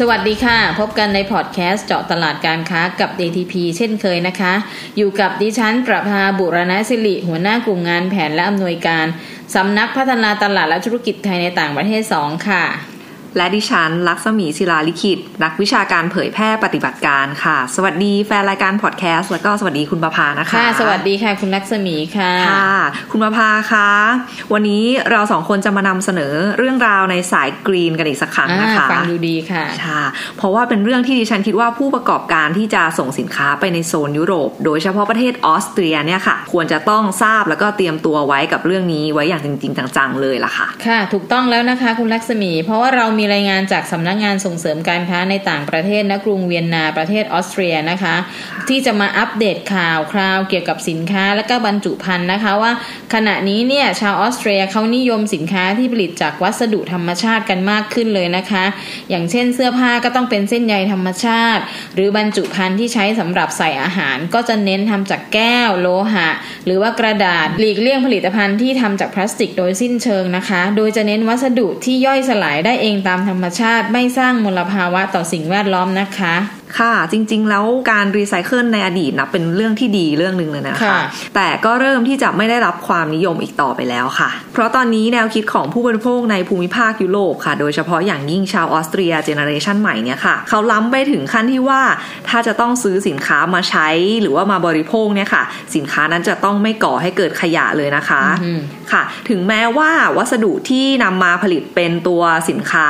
สวัสดีค่ะ พบกันในพอดแคสต์เจาะตลาดการค้ากับ DTP เช่นเคยนะคะ อยู่กับดิฉัน ประภาบุรณศิริ หัวหน้ากลุ่มงานแผนและอำนวยการสำนักพัฒนาตลาดและธุรกิจไทยในต่างประเทศ 2 ค่ะ และดิฉันลักษมีศิลาลิขิตนักวิชาการเผยแพร่ปฏิบัติการค่ะ สวัสดีแฟนรายการพอดแคสต์แล้วก็สวัสดีคุณประภานะคะค่ะสวัสดีค่ะ คุณลักษมีค่ะค่ะ คุณประภาคะวันนี้เราสองคนจะมานำเสนอเรื่องราวในสายกรีนกันอีกสักครั้งนะคะฟังดูดีค่ะค่ะเพราะว่าเป็นเรื่องที่ดิฉันคิดว่าผู้ประกอบการที่จะส่งสินค้าไปในโซนยุโรป โดยเฉพาะประเทศออสเตรียเนี่ยค่ะ ควรจะต้องทราบแล้วก็เตรียมตัวไว้กับเรื่องนี้ไว้อย่างจริง ๆ จังๆเลยล่ะค่ะ ค่ะ ถูกต้องแล้วนะคะ คุณลักษมี เพราะว่าเรามีีรายงานจากสำนักงานส่งเสริมการค้าในต่างประเทศณกรุงเวียนนาประเทศออสเตรียนะคะ ที่จะมาอัปเดตข่าวคราวเกี่ยวกับสินค้าและก็บรรจุภัณฑ์นะคะว่า ขณะนี้เนี่ยชาวออสเตรียเขานิยมสินค้าที่ผลิตจากวัสดุธรรมชาติกันมากขึ้นเลยนะคะ อย่างเช่นเสื้อผ้าก็ต้องเป็นเส้นใยธรรมชาติ หรือบรรจุภัณฑ์ที่ใช้สำหรับใส่อาหาร ก็จะเน้นทำจากแก้ว โลหะ หรือว่ากระดาษหลีกเลี่ยงผลิตภัณฑ์ที่ทำจากพลาสติกโดยสิ้นเชิงนะคะ โดยจะเน้นวัสดุที่ย่อยสลายได้เองตามามธรรมชาติไม่สร้างมลภาวะต่อสิ่งแวดล้อมนะคะค่ะ จริง ๆ แล้วการรีไซเคิลในอดีตนะเป็นเรื่องที่ดีเรื่องหนึ่งเลยนะคะค่ะแต่ก็เริ่มที่จะไม่ได้รับความนิยมอีกต่อไปแล้วค่ะ เพราะตอนนี้แนวคิดของผู้บริโภคในภูมิภาคยุโรปค่ะ โดยเฉพาะอย่างยิ่งชาวออสเตรีย generation ใหม่เนี่ยค่ะ เขาล้ำไปถึงขั้นที่ว่าถ้าจะต้องซื้อสินค้ามาใช้หรือว่ามาบริโภคเนี่ยค่ะ สินค้านั้นจะต้องไม่ก่อให้เกิดขยะเลยนะคะอืมค่ะ ถึงแม้ว่าวัสดุที่นำมาผลิตเป็นตัวสินค้า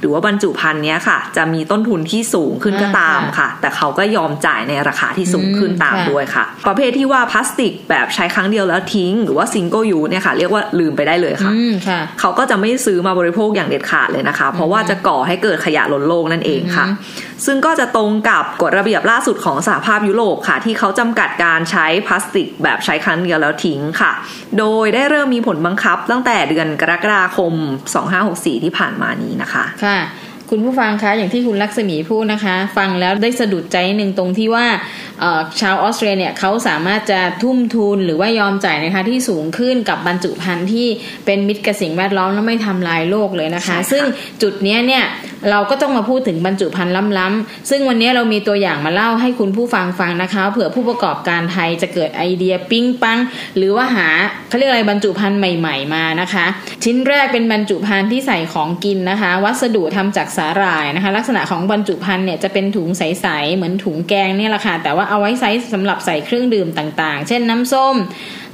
หรือว่าบรรจุภัณฑ์เนี้ยค่ะ จะมีต้นทุนที่สูงขึ้นก็ตามอ่าค่ะค่ะ แต่เขาก็ยอมจ่ายในราคาที่สูงขึ้นอืมตามค่ะด้วยค่ะ ประเภทที่ว่าพลาสติกแบบใช้ครั้งเดียวแล้วทิ้ง หรือว่า single-use เนี่ยค่ะ เรียกว่าลืมไปได้เลยค่ะอืมค่ะเขาก็จะไม่ซื้อมาบริโภคอย่างเด็ดขาดเลยนะคะ เพราะว่าจะก่อให้เกิดขยะล้นโลกนั่นเองค่ะอืมซึ่งก็จะตรงกับกฎระเบียบล่าสุดของสหภาพยุโรปค่ะ ที่เขาจำกัดการใช้พลาสติกแบบใช้ครั้งเดียวแล้วทิ้งค่ะ โดยได้เริ่มมีผลบังคับตั้งแต่เดือนกรกฎาคม 2564 ที่ผ่านมานี้นะคะค่ะ คุณผู้ฟังคะอย่างที่คุณลักษมีพูดนะคะ ฟังแล้วได้สะดุดใจหนึ่งตรงที่ว่าเอ่อชาวออสเตรียเนี่ยเขาสามารถจะทุ่มทุนหรือว่ายอมจ่ายนะคะที่สูงขึ้นกับบรรจุภัณฑ์ที่เป็นมิตรกับสิ่งแวดล้อมและไม่ทำลายโลกเลยนะคะใช่ค่ะซึ่งจุดเนี้ยเนี่ยเราก็ต้องมาพูดถึงบรรจุภัณฑ์ล้ำๆ ซึ่งวันนี้เรามีตัวอย่างมาเล่าให้คุณผู้ฟังฟังนะคะ เผื่อผู้ประกอบการไทยจะเกิดไอเดียปิ๊งปัง หรือว่าหาเขาเรียกอะไรบรรจุภัณฑ์ใหม่ ๆ มานะคะ ชิ้นแรกเป็นบรรจุภัณฑ์ที่ใส่ของกินนะคะ วัสดุทำจากสาหร่ายนะคะ ลักษณะของบรรจุภัณฑ์เนี่ยจะเป็นถุงใสๆเหมือนถุงแกงเนี่ยแหละค่ะแต่ว่าเอาไว้ใช้สำหรับใส่เครื่องดื่มต่างๆ เช่นน้ำส้ม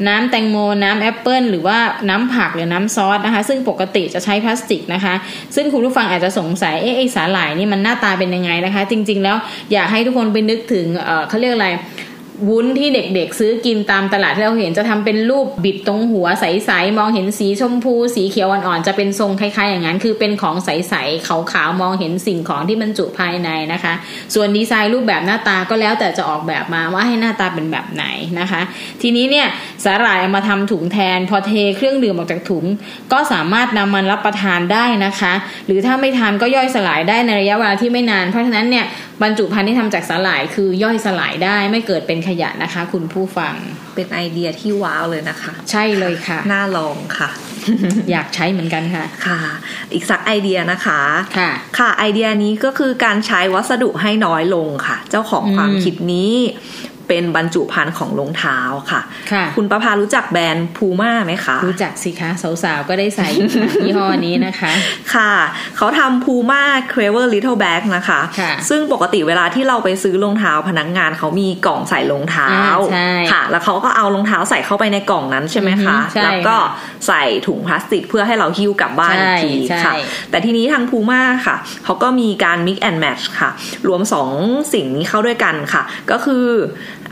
น้ำแตงโม น้ำแอปเปิลหรือว่าน้ำผักหรือน้ำซอสนะคะ ซึ่งปกติจะใช้พลาสติกนะคะ ซึ่งคุณผู้ฟังอาจจะสงสัยเอ๊ะไอสาหร่ายนี่มันหน้าตาเป็นยังไงนะคะ จริง ๆ แล้วอยากให้ทุกคนไปนึกถึงเเขาเรียกอะไรวุ้นที่เด็กๆ ซื้อกินตามตลาดที่เราเห็นจะทำเป็นรูปบิดตรงหัวใสๆมองเห็นสีชมพู สีเขียวอ่อนๆจะเป็นทรงคล้ายๆ อย่างนั้น คือเป็นของใสๆขาวๆมองเห็นสิ่งของที่บรรจุภายในนะคะ ส่วนดีไซน์รูปแบบหน้าตาก็แล้วแต่จะออกแบบมาว่าให้หน้าตาเป็นแบบไหนนะคะ ทีนี้เนี่ย สาหร่ายเอามาทำถุงแทน พอเทเครื่องดื่มออกจากถุง ก็สามารถนำมันรับประทานได้นะคะ หรือถ้าไม่ทานก็ย่อยสลายได้ในระยะเวลาที่ไม่นาน เพราะฉะนั้นเนี่ยบรรจุภัณฑ์ที่ทำจากสาหร่ายคือย่อยสลายได้ไม่เกิดเป็นขยะนะคะ คุณผู้ฟังเป็นไอเดียที่ว้าวเลยนะคะ ใช่เลยค่ะ น่าลองค่ะ อยากใช้เหมือนกันค่ะค่ะ อีกสักไอเดียนะคะค่ะ ค่ะไอเดียนี้ก็คือการใช้วัสดุให้น้อยลงค่ะ เจ้าของอืมความคิดนี้ เป็นบรรจุภัณฑ์ของรองเท้าค่ะ ค่ะคุณประภารู้จักแบรนด์พูม่าไหมคะ รู้จักสิคะ สาวๆ ก็ได้ใส่อยู่ค่ะยี่ห้อนี้นะคะ ค่ะ เขาทำพูม่า Clever Little Bag นะคะค่ะซึ่งปกติเวลาที่เราไปซื้อรองเท้าพนักงานเขามีกล่องใส่รองเท้าอ่าใช่ค่ะ แล้วเขาก็เอารองเท้าใส่เข้าไปในกล่องนั้นใช่ไหมคะอือฮึใช่แล้วก็ใส่ถุงพลาสติกเพื่อให้เราหิ้วกลับบ้านอีกทีใช่ค่ะใช่แต่ทีนี้ทางพูม่าค่ะ เขาก็มีการ mix and match ค่ะ รวมสองสิ่งนี้เข้าด้วยกันค่ะ ก็คือ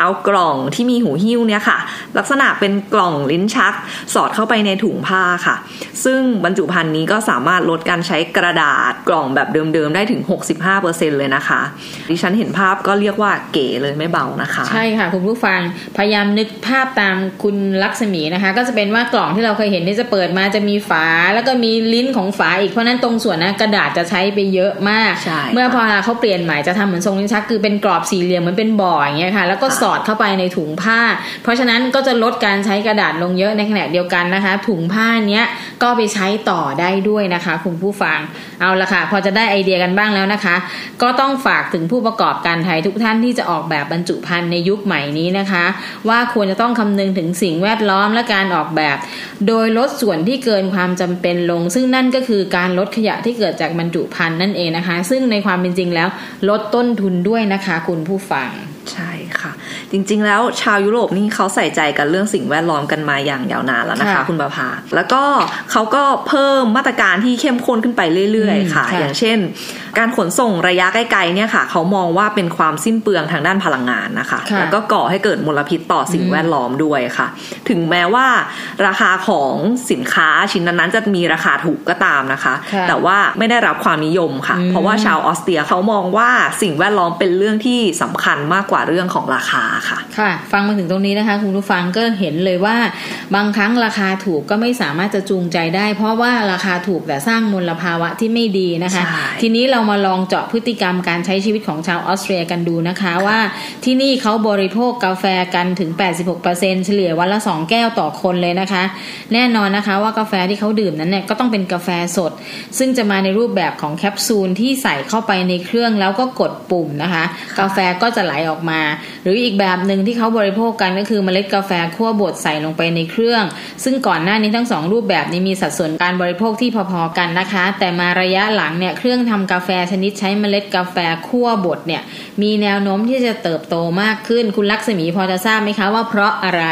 เอากล่องที่มีหูหิ้วเนี่ยค่ะ ลักษณะเป็นกล่องลิ้นชัก สอดเข้าไปในถุงผ้าค่ะ ซึ่งบรรจุภัณฑ์นี้ก็สามารถลดการใช้กระดาษกล่องแบบเดิมๆ ได้ถึง 65%เลยนะคะ ดิฉันเห็นภาพก็เรียกว่าเก๋เลยไม่เบานะคะ ใช่ค่ะ คุณผู้ฟังพยายามนึกภาพตามคุณลักษมีนะคะ ก็จะเป็นว่ากล่องที่เราเคยเห็นที่จะเปิดมาจะมีฝา แล้วก็มีลิ้นของฝาอีกเพราะนั้นตรงส่วนนะกระดาษจะใช้ไปเยอะมากใช่เมื่อพอเขาเปลี่ยนใหม่จะทำเหมือนทรงลิ้นชักคือเป็นกรอบสี่เหลี่ยมเหมือนเป็นบ่ออย่างเงี้ยค่ะแล้วก็สอดเข้าไปในถุงผ้า เพราะฉะนั้นก็จะลดการใช้กระดาษลงเยอะในขณะเดียวกันนะคะ ถุงผ้าเนี้ยก็ไปใช้ต่อได้ด้วยนะคะ คุณผู้ฟังเอาละค่ะ พอจะได้ไอเดียกันบ้างแล้วนะคะ ก็ต้องฝากถึงผู้ประกอบการไทยทุกท่านที่จะออกแบบบรรจุภัณฑ์ในยุคใหม่นี้นะคะ ว่าควรจะต้องคำนึงถึงสิ่งแวดล้อมและการออกแบบ โดยลดส่วนที่เกินความจำเป็นลง ซึ่งนั่นก็คือการลดขยะที่เกิดจากบรรจุภัณฑ์นั่นเองนะคะ ซึ่งในความเป็นจริงแล้วลดต้นทุนด้วยนะคะ คุณผู้ฟัง จริง ๆ แล้วชาวยุโรปนี่เขาใส่ใจกันเรื่องสิ่งแวดล้อมกันมาอย่างยาวนานแล้วนะคะค่ะคุณประภา แล้วก็เขาก็เพิ่มมาตรการที่เข้มข้นขึ้นไปเรื่อยอืมๆค่ะค่ะ อย่างเช่น การขนส่งระยะไกลๆเนี่ยค่ะ เขามองว่าเป็นความสิ้นเปลืองทางด้านพลังงานนะคะค่ะแล้วก็ก่อให้เกิดมลพิษต่อสิ่งอืมแวดล้อมด้วยค่ะ ถึงแม้ว่า ราคาของสินค้าชิ้นนั้นๆจะมีราคาถูกก็ตามนะคะค่ะแต่ว่าไม่ได้รับความนิยมค่ะอืมเพราะว่าชาวออสเตรียเขามองว่าสิ่งแวดล้อมเป็นเรื่องที่สำคัญมากกว่าเรื่องของราคาค่ะ ค่ะ ฟังมาถึงตรงนี้นะคะ คุณผู้ฟังก็เห็นเลยว่า บางครั้งราคาถูกก็ไม่สามารถจะจูงใจได้ เพราะว่าราคาถูกแต่สร้างมลภาวะที่ไม่ดีนะคะใช่ทีนี้เรามาลองเจาะพฤติกรรมการใช้ชีวิตของชาวออสเตรียกันดูนะคะว่าที่นี่เขาบริโภคกาแฟกันถึง 86%เฉลี่ยวันละ 2 แก้วต่อคนเลยนะคะ แน่นอนนะคะว่ากาแฟที่เขาดื่มนั้นเนี่ยก็ต้องเป็นกาแฟสด ซึ่งจะมาในรูปแบบของแคปซูลที่ใส่เข้าไปในเครื่องแล้วก็กดปุ่มนะคะ กาแฟก็จะไหลออกมา หรืออีกแบบหนึ่งที่เขาบริโภคกันก็คือเมล็ดกาแฟคั่วบดใส่ลงไปในเครื่อง ซึ่งก่อนหน้านี้ทั้งสองรูปแบบนี้มีสัดส่วนการบริโภคที่พอๆกันนะคะ แต่มาระยะหลังเนี่ยเครื่องทำกาแฟชนิดใช้เมล็ดกาแฟคั่วบดเนี่ย มีแนวโน้มที่จะเติบโตมากขึ้น คุณลักษมีพอจะทราบไหมคะว่าเพราะอะไร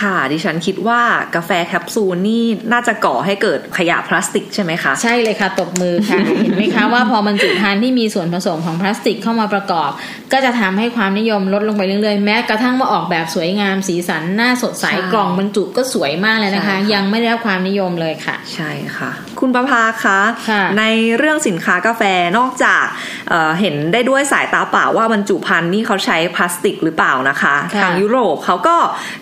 ค่ะ ดิฉันคิดว่ากาแฟแคปซูลนี่น่าจะก่อให้เกิดขยะพลาสติกใช่ไหมคะ ใช่เลยค่ะตบมือค่ะ เห็นไหมคะว่าพอบรรจุภัณฑ์ที่มีส่วนผสมของพลาสติกเข้ามาประกอบ ก็จะทำให้ความนิยมลดลงไปเรื่อยๆแม้กระทั่งมาออกแบบสวยงามสีสันน่าสดใสใช่กล่องบรรจุก็สวยมากเลยนะคะใช่ค่ะยังไม่ได้รับความนิยมเลยค่ะ ใช่ค่ะ คุณประภาคะค่ะในเรื่องสินค้ากาแฟนอกจากเอ่อเห็นได้ด้วยสายตาเปล่าว่าบรรจุภัณฑ์นี่เขาใช้พลาสติกหรือเปล่านะคะค่ะทางยุโรปเขาก็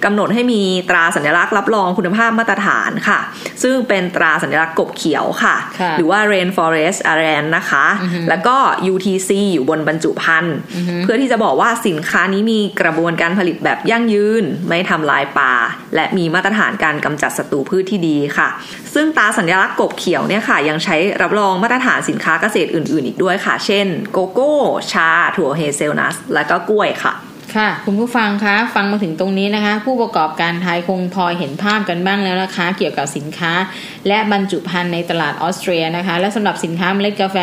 กำหนดให้มีตราสัญลักษณ์รับรองคุณภาพมาตรฐานค่ะ ซึ่งเป็นตราสัญลักษณ์กบเขียวค่ะค่ะหรือว่า rainforest Alliance นะคะอือฮึแล้วก็ UTC อยู่บนบรรจุภัณฑ์อือฮึเพื่อที่จะบอกว่าสินค้านี้มีกระบวนการผลิตแบบยั่งยืน ไม่ทำลายป่าและมีมาตรฐานการกำจัดศัตรูพืชที่ดีค่ะ ซึ่งตราสัญลักษณ์กบเขียวเนี่ยค่ะ ยังใช้รับรองมาตรฐานสินค้าเกษตรอื่น ๆ อีกด้วยค่ะ เช่น โกโก้ ชา ถั่ว hazelnut และก็กล้วยค่ะ ค่ะ คุณผู้ฟังคะฟังมาถึงตรงนี้นะคะ ผู้ประกอบการไทยคงพอเห็นภาพกันบ้างแล้วนะคะ เกี่ยวกับสินค้า และบรรจุภัณฑ์ในตลาดออสเตรียนะคะ และสำหรับสินค้าเมล็ดกาแฟ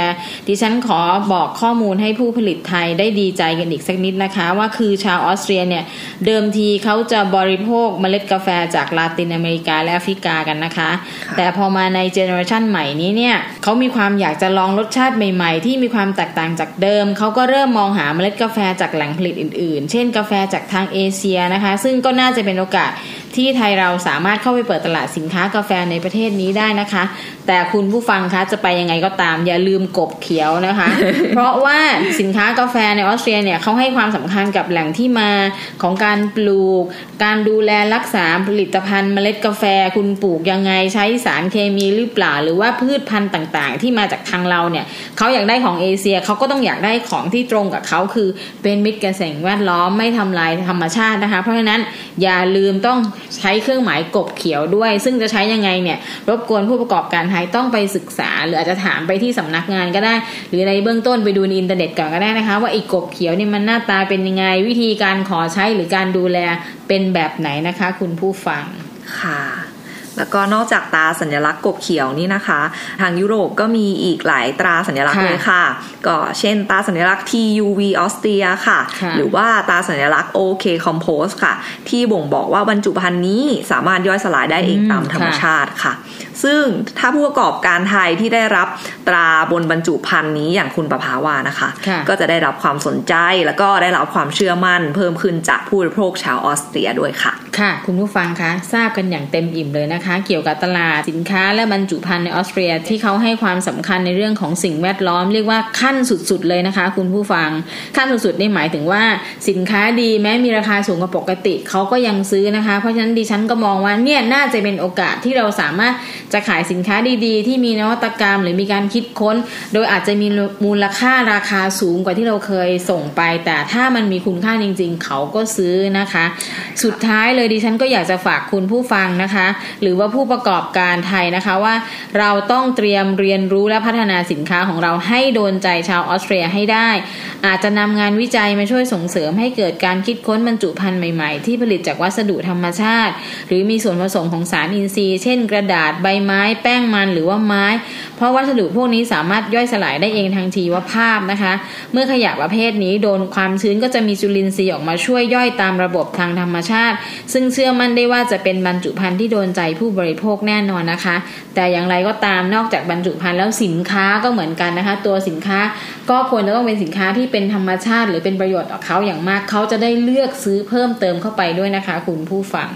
ดิฉันขอบอกข้อมูลให้ผู้ผลิตไทยได้ดีใจกันอีกสักนิดนะคะ ว่าคือชาวออสเตรียเนี่ยเดิมทีเขาจะบริโภคเมล็ดกาแฟจากลาตินอเมริกาและแอฟริกากันนะคะค่ะแต่พอมาใน generation ใหม่นี้เนี่ยเขามีความอยากจะลองรสชาติใหม่ ๆ ที่มีความแตกต่างจากเดิมเขาก็เริ่มมองหาเมล็ดกาแฟจากแหล่งผลิตอื่นๆ เช่นกาแฟจากทางเอเชียนะคะ ซึ่งก็น่าจะเป็นโอกาส ที่ไทยเราสามารถเข้าไปเปิดตลาดสินค้ากาแฟในประเทศนี้ได้นะคะ แต่คุณผู้ฟังคะจะไปยังไงก็ตาม อย่าลืมกบเขียวนะคะ เพราะว่าสินค้ากาแฟในออสเตรียเนี่ยเขาให้ความสำคัญกับแหล่งที่มาของการปลูก การดูแลรักษาผลิตภัณฑ์เมล็ดกาแฟ คุณปลูกยังไงใช้สารเคมีหรือเปล่า หรือว่าพืชพันธุ์ต่างๆ ที่มาจากทางเราเนี่ยเขาอยากได้ของเอเชียเขาก็ต้องอยากได้ของที่ตรงกับเขาคือเป็นมิตรกับสิ่งแวดล้อมไม่ทำลายธรรมชาตินะคะ เพราะฉะนั้นอย่าลืมต้องใช้เครื่องหมายกบเขียวด้วย ซึ่งจะใช้ยังไงเนี่ยรบกวนผู้ประกอบการไทยต้องไปศึกษา หรืออาจจะถามไปที่สำนักงานก็ได้ หรือในเบื้องต้นไปดูในอินเทอร์เน็ตก่อนก็ได้นะคะ ว่าไอ้กบเขียวเนี่ยมันหน้าตาเป็นยังไง วิธีการขอใช้หรือการดูแลเป็นแบบไหนนะคะ คุณผู้ฟังค่ะ แล้วก็นอกจากตราสัญลักษณ์กบเขียวนี่นะคะ ทางยุโรปก็มีอีกหลายตราสัญลักษณ์ค่ะเลยค่ะ ก็เช่นตราสัญลักษณ์ TUV ออสเตรียค่ะค่ะ หรือว่าตราสัญลักษณ์ OK Compost ค่ะ ที่บ่งบอกว่าบรรจุภัณฑ์นี้สามารถย่อยสลายได้เองอืมตามธรรมค่ะชาติค่ะ ซึ่งถ้าผู้ประกอบการไทยที่ได้รับตราบนบรรจุภัณฑ์นี้อย่างคุณประภาวานะคะค่ะก็จะได้รับความสนใจแล้วก็ได้รับความเชื่อมั่น เพิ่มขึ้นจากผู้บริโภคชาวออสเตรียด้วยค่ะค่ะ คุณผู้ฟังคะทราบกันอย่างเต็มอิ่มเลยนะคะ เกี่ยวกับตลาดสินค้าและบรรจุภัณฑ์ในออสเตรียที่เขาให้ความสำคัญในเรื่องของสิ่งแวดล้อมเรียกว่าขั้นสุดๆเลยนะคะ คุณผู้ฟังขั้นสุดๆนี่หมายถึงว่าสินค้าดีแม้มีราคาสูงกว่าปกติเขาก็ยังซื้อนะคะ เพราะฉะนั้นดิฉันก็มองว่าเนี่ยน่าจะเป็นโอกาสที่เราสามารถจะขายสินค้าดีๆ ที่มีนวัตกรรม หรือมีการคิดค้น โดยอาจจะมีมูลค่าราคาสูงกว่าที่เราเคยส่งไป แต่ถ้ามันมีคุณค่าจริง ๆ เขาก็ซื้อนะคะ สุดท้ายเลยดิฉันก็อยากจะฝากคุณผู้ฟังนะคะ หรือว่าผู้ประกอบการไทยนะคะว่า เราต้องเตรียมเรียนรู้และพัฒนาสินค้าของเราให้โดนใจชาวออสเตรียให้ได้ อาจจะนำงานวิจัยมาช่วยส่งเสริมให้เกิดการคิดค้นบรรจุภัณฑ์ใหม่ๆ ที่ผลิตจากวัสดุธรรมชาติ หรือมีส่วนผสมของสารอินทรีย์เช่น กระดาษใบไม้แป้งมันหรือว่าไม้ เพราะวัสดุพวกนี้สามารถย่อยสลายได้เองทางชีวภาพนะคะ เมื่อขยะประเภทนี้โดนความชื้นก็จะมีจุลินทรีย์ออกมาช่วยย่อยตามระบบทางธรรมชาติซึ่งเชื่อมั่นได้ว่าจะเป็นบรรจุภัณฑ์ที่โดนใจผู้บริโภคแน่นอนนะคะ แต่อย่างไรก็ตามนอกจากบรรจุภัณฑ์แล้วสินค้าก็เหมือนกันนะคะ ตัวสินค้าก็ควรจะต้องเป็นสินค้าที่เป็นธรรมชาติ หรือเป็นประโยชน์ต่อเขาอย่างมากเขาจะได้เลือกซื้อเพิ่มเติมเข้าไปด้วยนะคะ คุณผู้ฟัง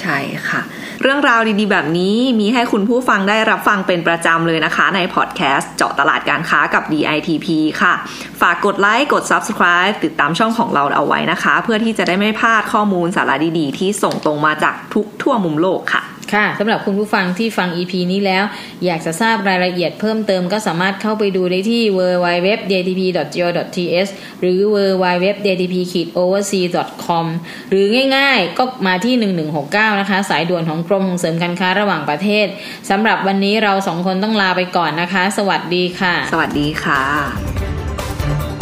ใช่ค่ะ เรื่องราวดีๆ แบบนี้มีให้คุณผู้ฟังได้รับฟังเป็นประจำเลยนะคะ ในพอดแคสต์เจาะตลาดการค้ากับ DITP ค่ะ ฝากกดไลค์กด Subscribe ติดตามช่องของเราเอาไว้นะคะ เพื่อที่จะได้ไม่พลาดข้อมูลสาระดีๆ ที่ส่งตรงมาจากทุกทั่วมุมโลกค่ะ ค่ะสำหรับคุณผู้ฟังที่ฟัง EP นี้แล้ว อยากจะทราบรายละเอียดเพิ่มเติมก็สามารถเข้าไปดูได้ที่ www.dtp.go.th หรือ www.dtp-overseas.com หรือง่ายๆ ก็มาที่ 1169 นะคะ สายด่วนของกรมส่งเสริมการค้าระหว่างประเทศสำหรับวันนี้เราสองคนต้องลาไปก่อนนะคะ สวัสดีค่ะ สวัสดีค่ะ